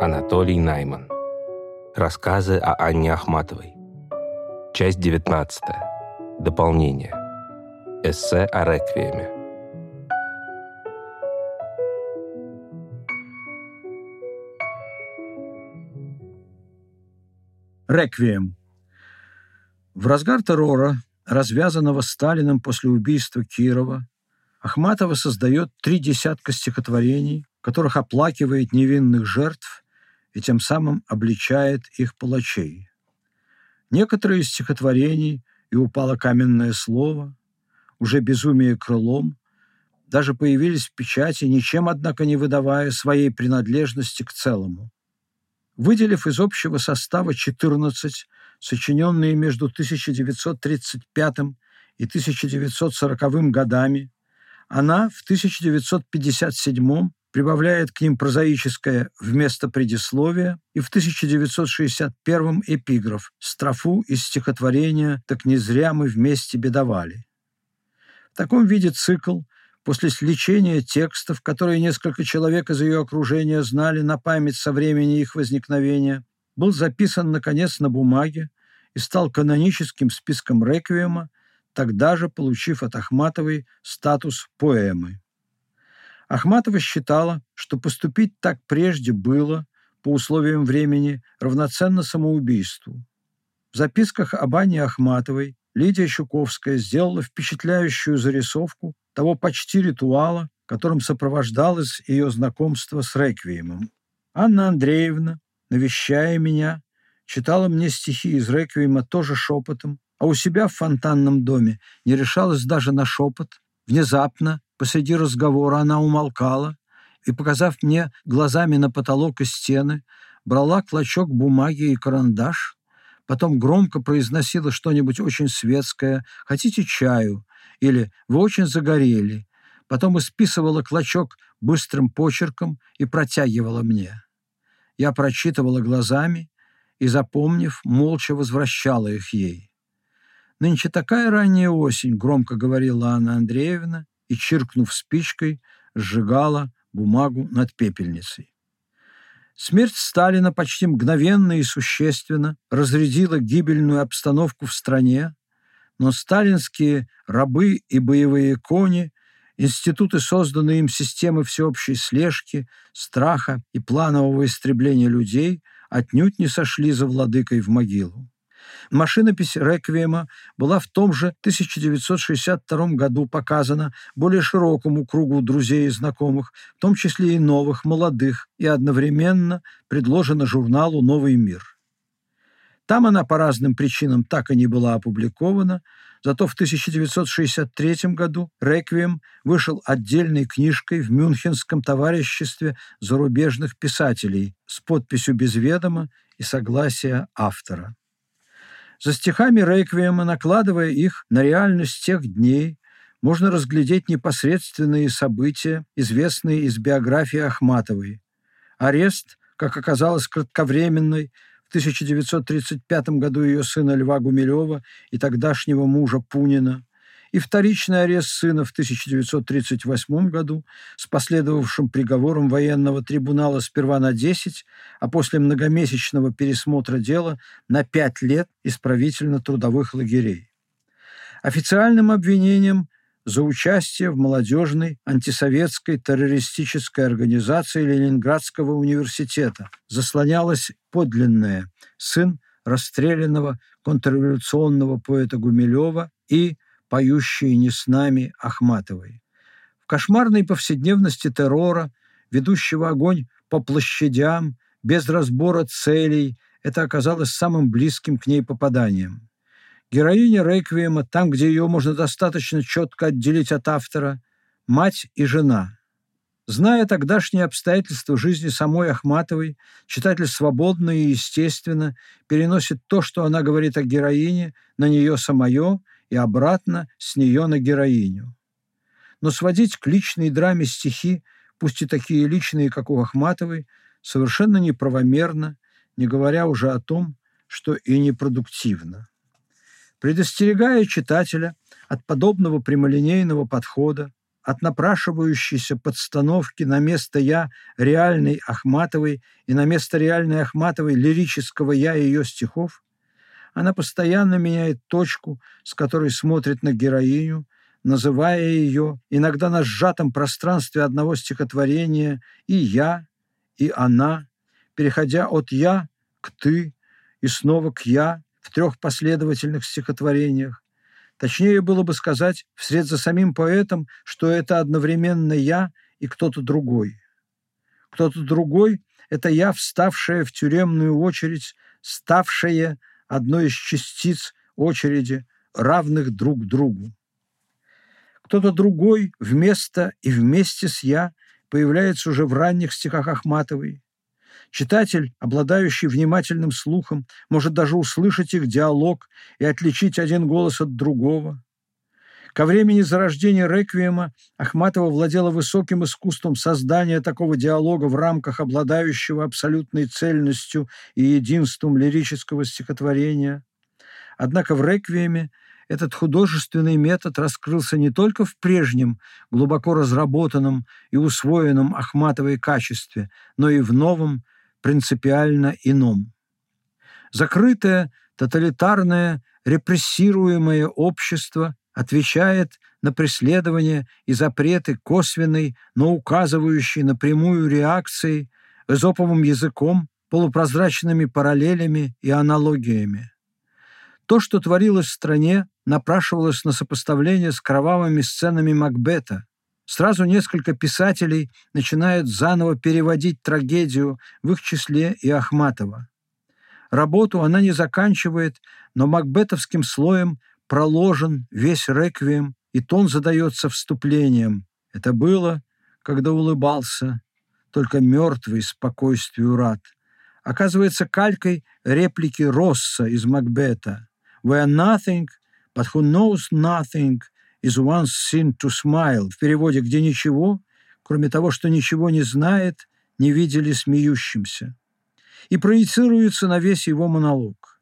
Анатолий Найман. Рассказы о Анне Ахматовой. Часть 19. Дополнение. Эссе о реквиеме. Реквием. В разгар террора, развязанного Сталиным после убийства Кирова, Ахматова создает три десятка стихотворений, которых оплакивает невинных жертв и тем самым обличает их палачей. Некоторые из стихотворений «И упало каменное слово», «Уже безумие крылом» даже появились в печати, ничем, однако, не выдавая своей принадлежности к целому. Выделив из общего состава 14, сочиненные между 1935 и 1940 годами, она в 1957 прибавляет к ним прозаическое вместо предисловия и в 1961 эпиграф строфу из стихотворения «Так не зря мы вместе бедовали». В таком виде цикл после сличения текстов, которые несколько человек из ее окружения знали на память со времени их возникновения, был записан, наконец, на бумаге и стал каноническим списком реквиема, тогда же получив от Ахматовой статус поэмы. Ахматова считала, что поступить так прежде было, по условиям времени, равноценно самоубийству. В записках об Анне Ахматовой Лидия Щуковская сделала впечатляющую зарисовку того почти ритуала, которым сопровождалось ее знакомство с реквиемом. Анна Андреевна, навещая меня, читала мне стихи из реквиема тоже шепотом, а у себя в фонтанном доме не решалась даже на шепот. Внезапно, Посреди разговора она умолкала и, показав мне глазами на потолок и стены, брала клочок бумаги и карандаш, потом громко произносила что-нибудь очень светское «Хотите чаю?» или «Вы очень загорели», потом исписывала клочок быстрым почерком и протягивала мне. Я прочитывала глазами и, запомнив, молча возвращала их ей. «Нынче такая ранняя осень», — громко говорила Анна Андреевна, и, чиркнув спичкой, сжигала бумагу над пепельницей. Смерть Сталина почти мгновенно и существенно разрядила гибельную обстановку в стране, но сталинские рабы и боевые кони, институты, созданные им системы всеобщей слежки, страха и планового истребления людей, отнюдь не сошли за владыкой в могилу. Машинопись «Реквиема» была в том же 1962 году показана более широкому кругу друзей и знакомых, в том числе и новых, молодых, и одновременно предложена журналу «Новый мир». Там она по разным причинам так и не была опубликована, зато в 1963 году «Реквием» вышел отдельной книжкой в Мюнхенском товариществе зарубежных писателей с подписью без ведома и согласия автора. За стихами реквиема, накладывая их на реальность тех дней, можно разглядеть непосредственные события, известные из биографии Ахматовой. Арест, как оказалось, кратковременный, в 1935 году ее сына Льва Гумилева и тогдашнего мужа Пунина, и вторичный арест сына в 1938 году с последовавшим приговором военного трибунала сперва на 10, а после многомесячного пересмотра дела на 5 лет исправительно-трудовых лагерей. Официальным обвинением за участие в молодежной антисоветской террористической организации Ленинградского университета заслонялось подлинное сын расстрелянного контрреволюционного поэта Гумилева и поющие не с нами Ахматовой. В кошмарной повседневности террора, ведущего огонь по площадям, без разбора целей, это оказалось самым близким к ней попаданием. Героиня Реквиема, там, где ее можно достаточно четко отделить от автора, мать и жена. Зная тогдашние обстоятельства жизни самой Ахматовой, читатель свободно и естественно переносит то, что она говорит о героине, на нее самое и обратно с нее на героиню. Но сводить к личной драме стихи, пусть и такие личные, как у Ахматовой, совершенно неправомерно, не говоря уже о том, что и непродуктивно. Предостерегая читателя от подобного прямолинейного подхода, от напрашивающейся подстановки на место «я» реальной Ахматовой и на место реальной Ахматовой лирического «я» ее стихов, она постоянно меняет точку, с которой смотрит на героиню, называя ее иногда на сжатом пространстве одного стихотворения и «я», и «она», переходя от «я» к «ты» и снова к «я» в трех последовательных стихотворениях. Точнее было бы сказать вслед за самим поэтом, что это одновременно «я» и кто-то другой. Кто-то другой – это я, вставшая в тюремную очередь, ставшая одной из частиц очереди, равных друг другу. Кто-то другой вместо и вместе с «я» появляется уже в ранних стихах Ахматовой. Читатель, обладающий внимательным слухом, может даже услышать их диалог и отличить один голос от другого. Ко времени зарождения реквиема Ахматова владела высоким искусством создания такого диалога в рамках обладающего абсолютной цельностью и единством лирического стихотворения. Однако в реквиеме этот художественный метод раскрылся не только в прежнем, глубоко разработанном и усвоенном Ахматовой качестве, но и в новом, принципиально ином. Закрытое, тоталитарное, репрессируемое общество отвечает на преследование и запреты косвенной, но указывающей напрямую реакцией, эзоповым языком, полупрозрачными параллелями и аналогиями. То, что творилось в стране, напрашивалось на сопоставление с кровавыми сценами Макбета. Сразу несколько писателей начинают заново переводить трагедию, в их числе и Ахматова. Работу она не заканчивает, но макбетовским слоем проложен весь реквием, и тон задается вступлением. Это было, когда улыбался, только мертвый спокойствию рад. Оказывается калькой реплики Росса из Макбета. «Where nothing, but who knows nothing, is once seen to smile» в переводе «где ничего, кроме того, что ничего не знает, не видели смеющимся» и проецируется на весь его монолог.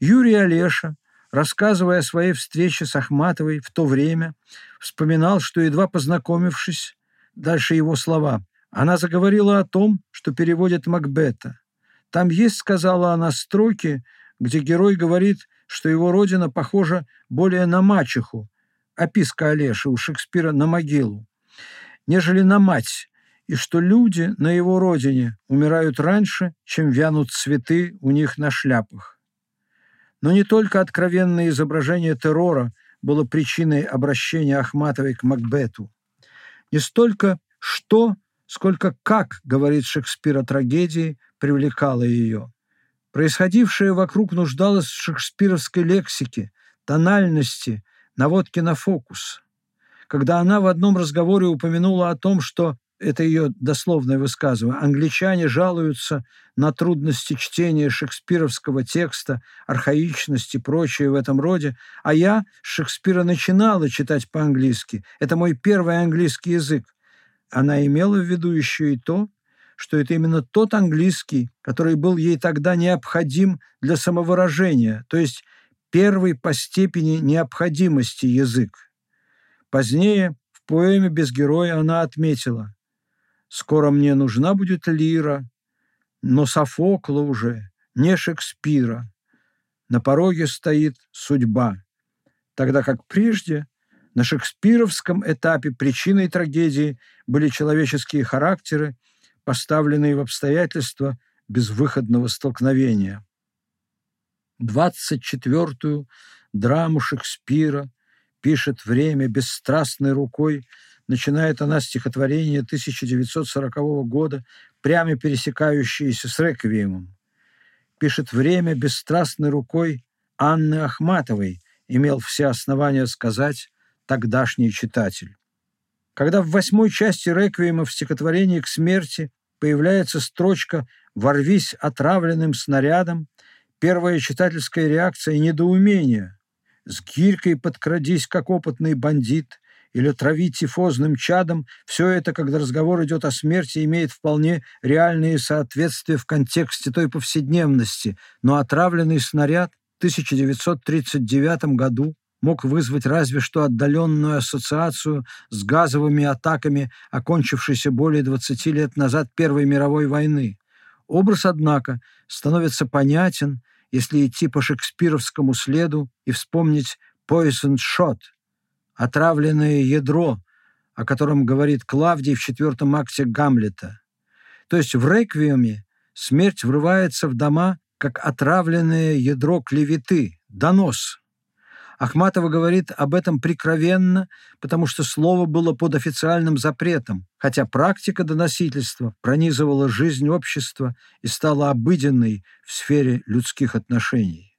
Юрий Олеша рассказывая о своей встрече с Ахматовой в то время, вспоминал, что, едва познакомившись, дальше его слова, она заговорила о том, что переводит Макбета. Там есть, сказала она, строки, где герой говорит, что его родина похожа более на мачеху, описка Олеши у Шекспира на могилу, нежели на мать, и что люди на его родине умирают раньше, чем вянут цветы у них на шляпах. Но не только откровенное изображение террора было причиной обращения Ахматовой к Макбету. Не столько «что», сколько «как», говорит Шекспир о трагедии, привлекало ее. Происходившее вокруг нуждалось в шекспировской лексике, тональности, наводке на фокус. Когда она в одном разговоре упомянула о том, что это ее дословное высказывание, англичане жалуются на трудности чтения шекспировского текста, архаичность и прочее в этом роде, а я Шекспира начинала читать по-английски. Это мой первый английский язык. Она имела в виду еще и то, что это именно тот английский, который был ей тогда необходим для самовыражения, то есть первый по степени необходимости язык. Позднее в поэме «Без героя» она отметила Скоро мне нужна будет лира, но Софокла уже, не Шекспира. На пороге стоит судьба, тогда как прежде на шекспировском этапе причиной трагедии были человеческие характеры, поставленные в обстоятельства безвыходного столкновения. Двадцать четвертую драму Шекспира пишет время бесстрастной рукой начинает она стихотворение 1940 года, прямо пересекающееся с реквиемом. Пишет время бесстрастной рукой Анны Ахматовой, имел все основания сказать тогдашний читатель. Когда в восьмой части реквиема в стихотворении «К смерти» появляется строчка «Ворвись отравленным снарядом», первая читательская реакция – недоумение. «С гирькой подкрадись, как опытный бандит», или травить тифозным чадом, все это, когда разговор идет о смерти, имеет вполне реальные соответствия в контексте той повседневности, но отравленный снаряд в 1939 году мог вызвать разве что отдаленную ассоциацию с газовыми атаками, окончившейся более 20 лет назад Первой мировой войны. Образ, однако, становится понятен, если идти по шекспировскому следу и вспомнить «poison shot» — «отравленное ядро», о котором говорит Клавдий в четвертом акте Гамлета. То есть в «Реквиеме» смерть врывается в дома, как отравленное ядро клеветы, донос. Ахматова говорит об этом прикровенно, потому что слово было под официальным запретом, хотя практика доносительства пронизывала жизнь общества и стала обыденной в сфере людских отношений.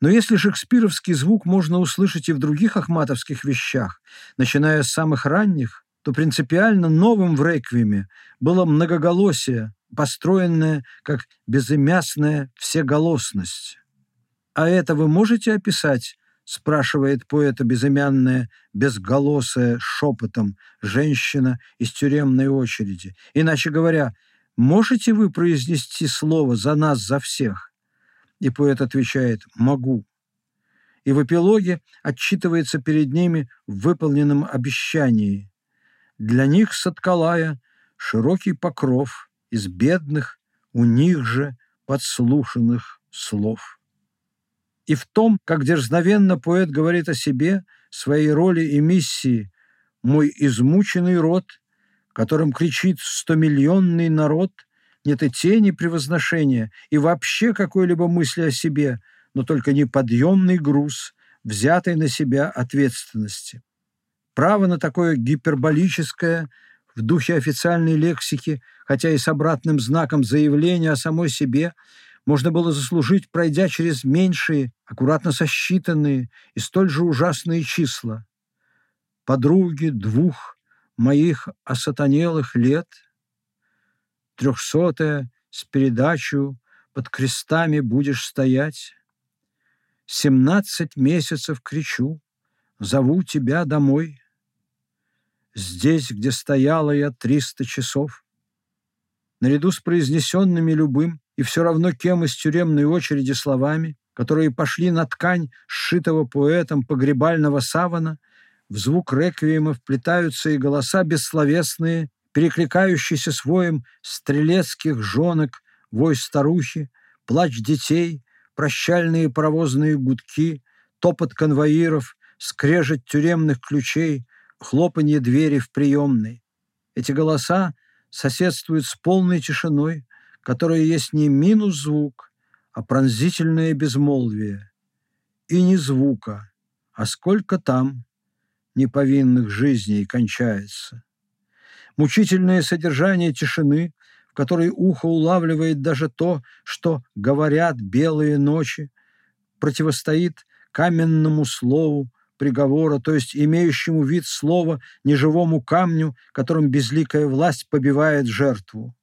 Но если шекспировский звук можно услышать и в других ахматовских вещах, начиная с самых ранних, то принципиально новым в «Реквиеме» было многоголосие, построенное как безымясная всеголосность. «А это вы можете описать?» — спрашивает поэта безымянная, безголосая, шепотом женщина из тюремной очереди. Иначе говоря, можете вы произнести слово «за нас, за всех»? И поэт отвечает «могу». И в эпилоге отчитывается перед ними в выполненном обещании. Для них Саткалая широкий покров из бедных, у них же подслушанных слов. И в том, как дерзновенно поэт говорит о себе, своей роли и миссии, мой измученный род, которым кричит стомиллионный народ – нет и тени превозношения, и вообще какой-либо мысли о себе, но только неподъемный груз, взятый на себя ответственности. Право на такое гиперболическое, в духе официальной лексики, хотя и с обратным знаком заявления о самой себе, можно было заслужить, пройдя через меньшие, аккуратно сосчитанные и столь же ужасные числа. Подруги двух моих осатанелых лет — трехсотая с передачу под крестами будешь стоять. Семнадцать месяцев кричу, зову тебя домой. Здесь, где стояла я триста часов. Наряду с произнесенными любым и все равно кем из тюремной очереди словами, которые пошли на ткань сшитого поэтом погребального савана, в звук реквиема вплетаются и голоса бессловесные перекликающийся с воем стрелецких жонок, вой старухи, плач детей, прощальные паровозные гудки, топот конвоиров, скрежет тюремных ключей, хлопанье двери в приемной. Эти голоса соседствуют с полной тишиной, которая есть не минус звук, а пронзительное безмолвие. И не звука, а сколько там неповинных жизней кончается мучительное содержание тишины, в которой ухо улавливает даже то, что говорят белые ночи, противостоит каменному слову приговора, то есть имеющему вид слова неживому камню, которым безликая власть побивает жертву.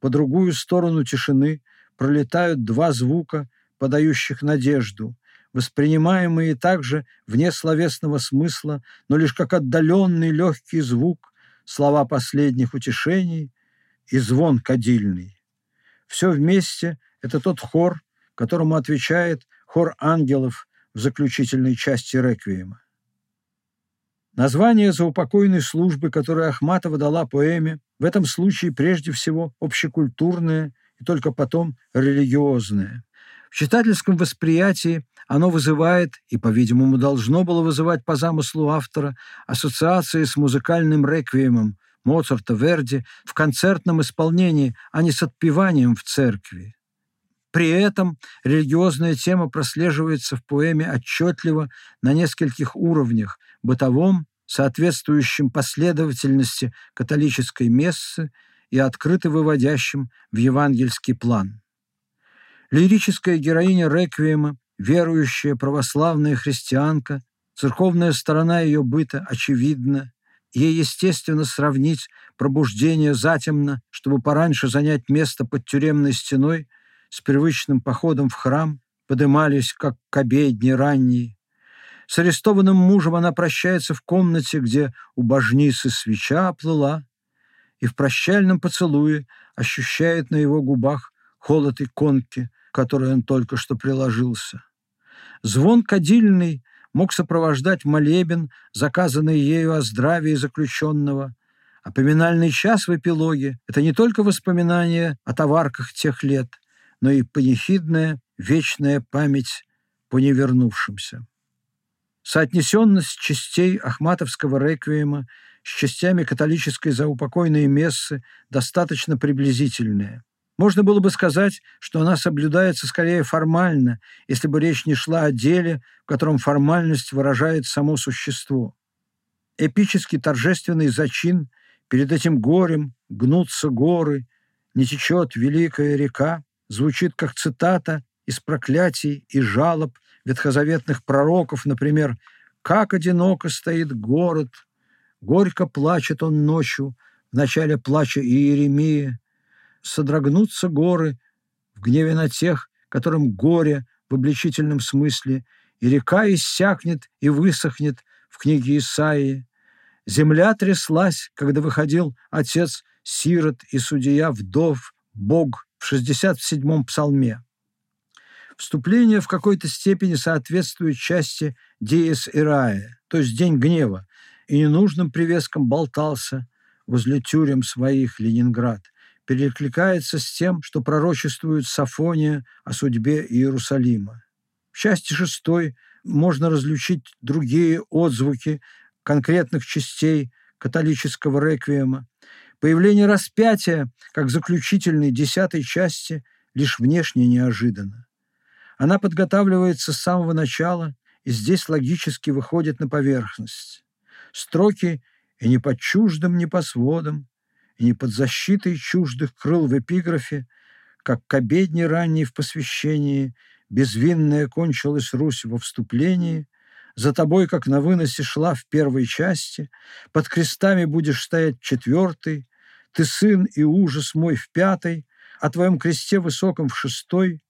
По другую сторону тишины пролетают два звука, подающих надежду, воспринимаемые также вне словесного смысла, но лишь как отдаленный легкий звук, слова последних утешений и звон кадильный. Все вместе – это тот хор, которому отвечает хор ангелов в заключительной части реквиема. Название заупокойной службы, которое Ахматова дала поэме, в этом случае прежде всего общекультурное и только потом религиозное. В читательском восприятии оно вызывает, и, по-видимому, должно было вызывать по замыслу автора, ассоциации с музыкальным реквиемом Моцарта, Верди в концертном исполнении, а не с отпеванием в церкви. При этом религиозная тема прослеживается в поэме отчетливо на нескольких уровнях – бытовом, соответствующем последовательности католической мессы и открыто выводящим в евангельский план. Лирическая героиня реквиема, верующая православная христианка, церковная сторона ее быта очевидна. Ей, естественно, сравнить пробуждение затемно, чтобы пораньше занять место под тюремной стеной, с привычным походом в храм, подымались, как к обедне ранней. С арестованным мужем она прощается в комнате, где у божницы свеча оплыла, и в прощальном поцелуе ощущает на его губах холод иконки, которой он только что приложился. Звон кадильный мог сопровождать молебен, заказанный ею о здравии заключенного. А час в эпилоге – это не только воспоминание о товарках тех лет, но и панихидная вечная память по невернувшимся. Соотнесенность частей Ахматовского реквиема с частями католической заупокойной мессы достаточно приблизительная. Можно было бы сказать, что она соблюдается скорее формально, если бы речь не шла о деле, в котором формальность выражает само существо. Эпический торжественный зачин перед этим горем гнутся горы, не течет великая река, звучит как цитата из проклятий и жалоб ветхозаветных пророков, например, «Как одиноко стоит город, горько плачет он ночью, в начале плача Иеремии, содрогнутся горы в гневе на тех, которым горе в обличительном смысле, и река иссякнет и высохнет в книге Исаии. Земля тряслась, когда выходил отец сирот и судья вдов, Бог в 67-м псалме. Вступление в какой-то степени соответствует части «Диес Ирая», то есть «День гнева», и ненужным привеском болтался возле тюрем своих Ленинград, перекликается с тем, что пророчествует Сафония о судьбе Иерусалима. В части шестой можно различить другие отзвуки конкретных частей католического реквиема. Появление распятия, как заключительной десятой части, лишь внешне неожиданно. Она подготавливается с самого начала и здесь логически выходит на поверхность. Строки «и не под чуждым, не по сводам», не под защитой чуждых крыл в эпиграфе, как к обедне ранней в посвящении, безвинная кончилась Русь во вступлении, за тобой, как на выносе, шла в первой части, под крестами будешь стоять в ты сын и ужас мой в пятой, о твоем кресте высоком в шестой,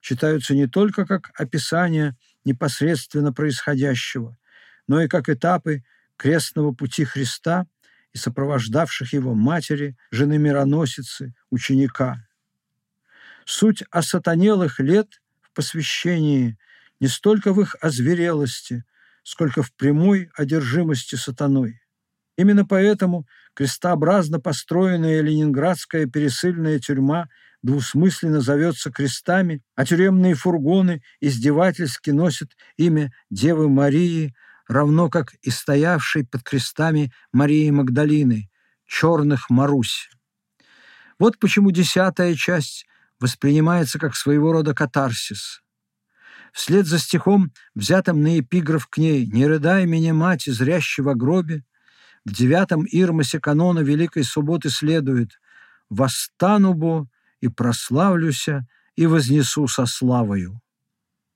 читаются не только как описание непосредственно происходящего, но и как этапы крестного пути Христа и сопровождавших его матери, жены мироносицы, ученика. Суть осатанелых лет в посвящении не столько в их озверелости, сколько в прямой одержимости сатаной. Именно поэтому крестообразно построенная ленинградская пересыльная тюрьма двусмысленно зовется крестами, а тюремные фургоны издевательски носят имя Девы Марии, равно как и стоявшей под крестами Марии Магдалины, черных Марусь. Вот почему десятая часть воспринимается как своего рода катарсис. Вслед за стихом, взятым на эпиграф к ней «Не рыдай меня, мать, зрящего гробе», в девятом Ирмосе канона Великой Субботы следует «Восстану бо и прославлюся, и вознесу со славою».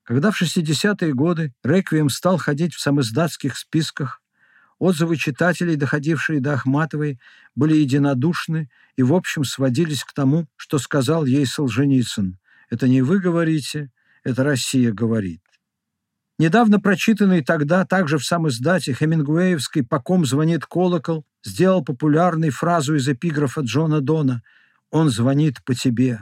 Когда в 60-е годы «Реквием» стал ходить в самоиздатских списках, отзывы читателей, доходившие до Ахматовой, были единодушны и, в общем, сводились к тому, что сказал ей Солженицын. «Это не вы говорите, это Россия говорит». Недавно прочитанный тогда также в самом издате Хемингуэевской «По ком звонит колокол» сделал популярной фразу из эпиграфа Джона Дона – он звонит по тебе.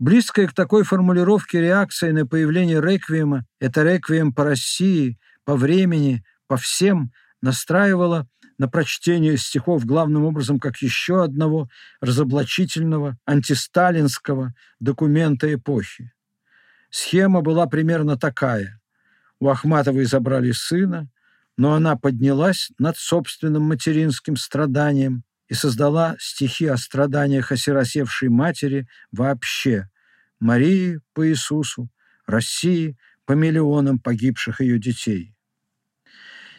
Близкая к такой формулировке реакция на появление реквиема – это реквием по России, по времени, по всем – настраивала на прочтение стихов главным образом как еще одного разоблачительного антисталинского документа эпохи. Схема была примерно такая. У Ахматовой забрали сына, но она поднялась над собственным материнским страданием и создала стихи о страданиях осиросевшей матери вообще, Марии по Иисусу, России по миллионам погибших ее детей.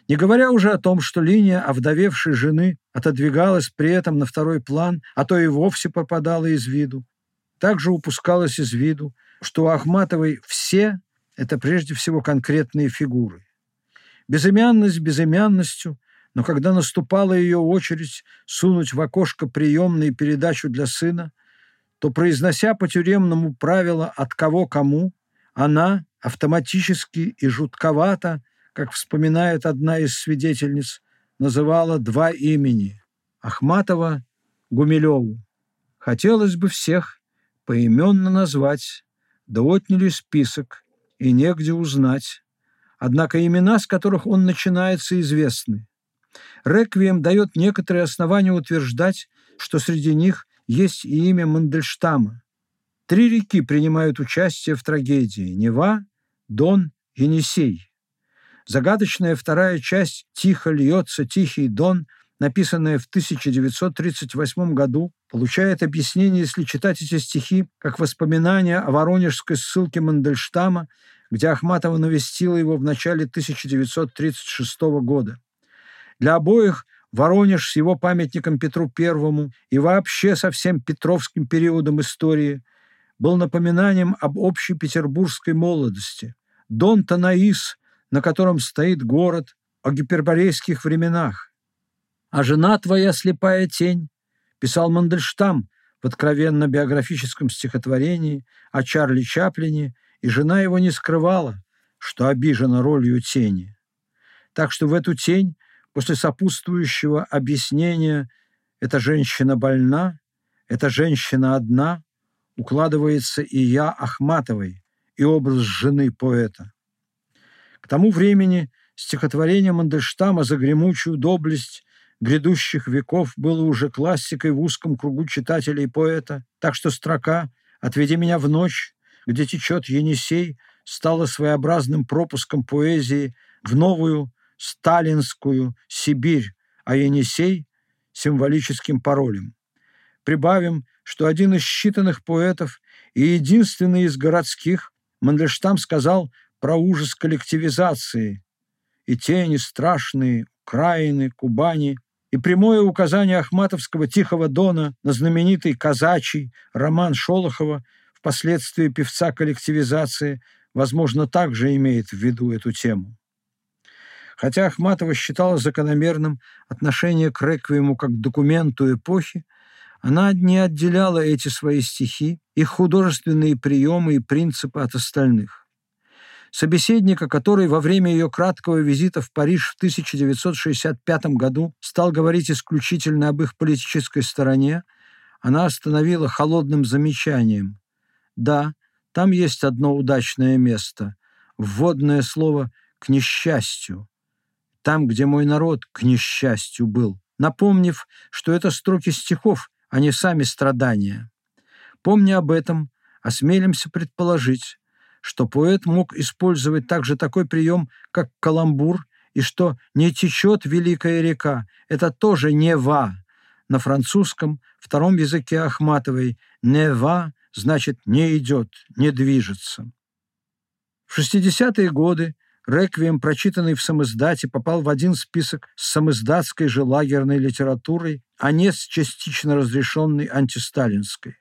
Не говоря уже о том, что линия овдовевшей жены отодвигалась при этом на второй план, а то и вовсе попадала из виду. Также упускалось из виду, что у Ахматовой все – это прежде всего конкретные фигуры. Безымянность безымянностью – но когда наступала ее очередь сунуть в окошко приемной передачу для сына, то, произнося по тюремному правило «от кого кому», она автоматически и жутковато, как вспоминает одна из свидетельниц, называла два имени – Ахматова, Гумилеву. Хотелось бы всех поименно назвать, да отняли список, и негде узнать. однако имена, с которых он начинается, известны. Реквием дает некоторые основания утверждать, что среди них есть и имя Мандельштама. Три реки принимают участие в трагедии – Нева, Дон, Енисей. Загадочная вторая часть «Тихо льется Тихий Дон», написанная в 1938 году, получает объяснение, если читать эти стихи, как воспоминания о воронежской ссылке Мандельштама, где Ахматова навестила его в начале 1936 года. Для обоих Воронеж с его памятником Петру Первому и вообще со всем Петровским периодом истории был напоминанием об общей петербургской молодости. Дон Танаис, на котором стоит город, о гиперборейских временах. «А жена твоя слепая тень», писал Мандельштам в откровенно биографическом стихотворении о Чарли Чаплине, и жена его не скрывала, что обижена ролью тени. Так что в эту тень после сопутствующего объяснения «эта женщина больна», «эта женщина одна» укладывается и я Ахматовой, и образ жены поэта. К тому времени стихотворение Мандельштама за гремучую доблесть грядущих веков было уже классикой в узком кругу читателей поэта, так что строка «Отведи меня в ночь», где течет Енисей, стала своеобразным пропуском поэзии в новую сталинскую Сибирь, а Енисей – символическим паролем. Прибавим, что один из считанных поэтов и единственный из городских Мандельштам сказал про ужас коллективизации и тени страшные Украины, Кубани, и прямое указание Ахматовского «Тихого Дона» на знаменитый казачий роман Шолохова, впоследствии певца коллективизации, возможно, также имеет в виду эту тему. Хотя Ахматова считала закономерным отношение к реквиему как документу эпохи, она не отделяла эти свои стихи, их художественные приемы и принципы от остальных. Собеседника, который во время ее краткого визита в Париж в 1965 году стал говорить исключительно об их политической стороне, она остановила холодным замечанием. Да, там есть одно удачное место, вводное слово «к несчастью», там, где мой народ, к несчастью, был, напомнив, что это строки стихов, а не сами страдания. Помня об этом, осмелимся предположить, что поэт мог использовать также такой прием, как каламбур, и что «не течет великая река» — это тоже «нева». На французском, втором языке Ахматовой «нева» значит «не идет», «не движется». В 60-е годы Реквием, прочитанный в самоиздате, попал в один список с самоиздатской же лагерной литературой, а не с частично разрешенной антисталинской.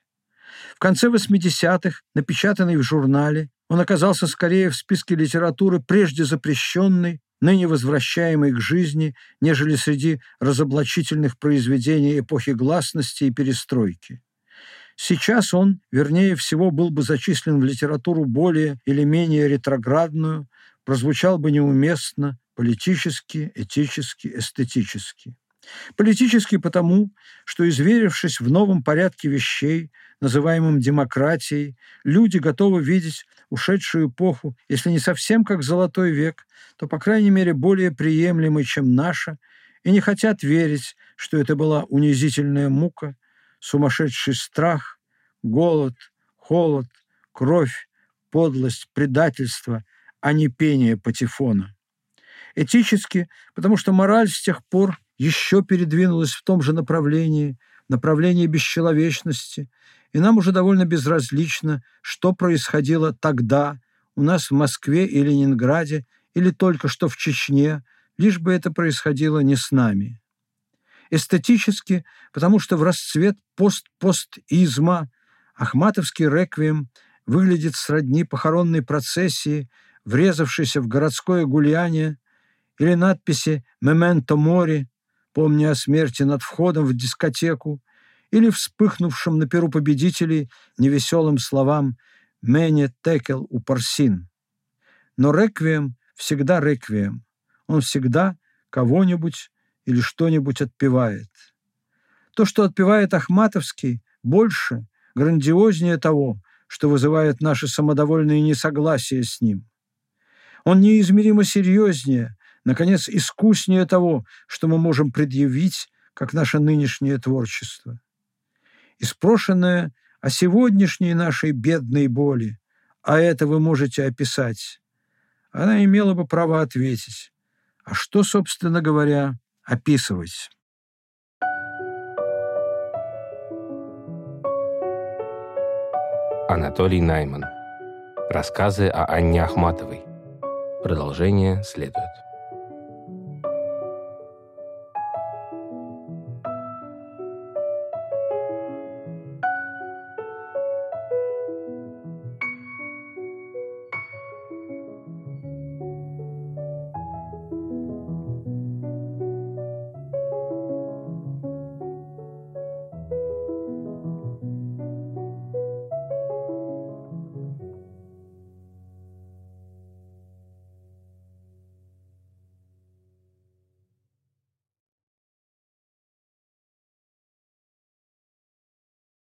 В конце 80-х, напечатанный в журнале, он оказался скорее в списке литературы, прежде запрещенной, ныне возвращаемой к жизни, нежели среди разоблачительных произведений эпохи гласности и перестройки. Сейчас он, вернее всего, был бы зачислен в литературу более или менее ретроградную, прозвучал бы неуместно политически, этически, эстетически. Политически потому, что, изверившись в новом порядке вещей, называемом демократией, люди готовы видеть ушедшую эпоху, если не совсем как золотой век, то, по крайней мере, более приемлемой, чем наша, и не хотят верить, что это была унизительная мука, сумасшедший страх, голод, холод, кровь, подлость, предательство, а не пение патефона. Этически, потому что мораль с тех пор еще передвинулась в том же направлении, направлении бесчеловечности, и нам уже довольно безразлично, что происходило тогда у нас в Москве и Ленинграде или только что в Чечне, лишь бы это происходило не с нами. Эстетически, потому что в расцвет пост-постизма Ахматовский реквием выглядит сродни похоронной процессии врезавшийся в городское гуляние, или надписи «Мементо мори», помня о смерти над входом в дискотеку, или вспыхнувшим на перу победителей невеселым словам «Мене текел у парсин». Но реквием всегда реквием. Он всегда кого-нибудь или что-нибудь отпевает. То, что отпевает Ахматовский, больше, грандиознее того, что вызывает наше самодовольное несогласие с ним. Он неизмеримо серьезнее, наконец, искуснее того, что мы можем предъявить, как наше нынешнее творчество. И спрошенное о сегодняшней нашей бедной боли, а это вы можете описать, она имела бы право ответить. А что, собственно говоря, описывать? Анатолий Найман. Рассказы о Анне Ахматовой. Продолжение следует.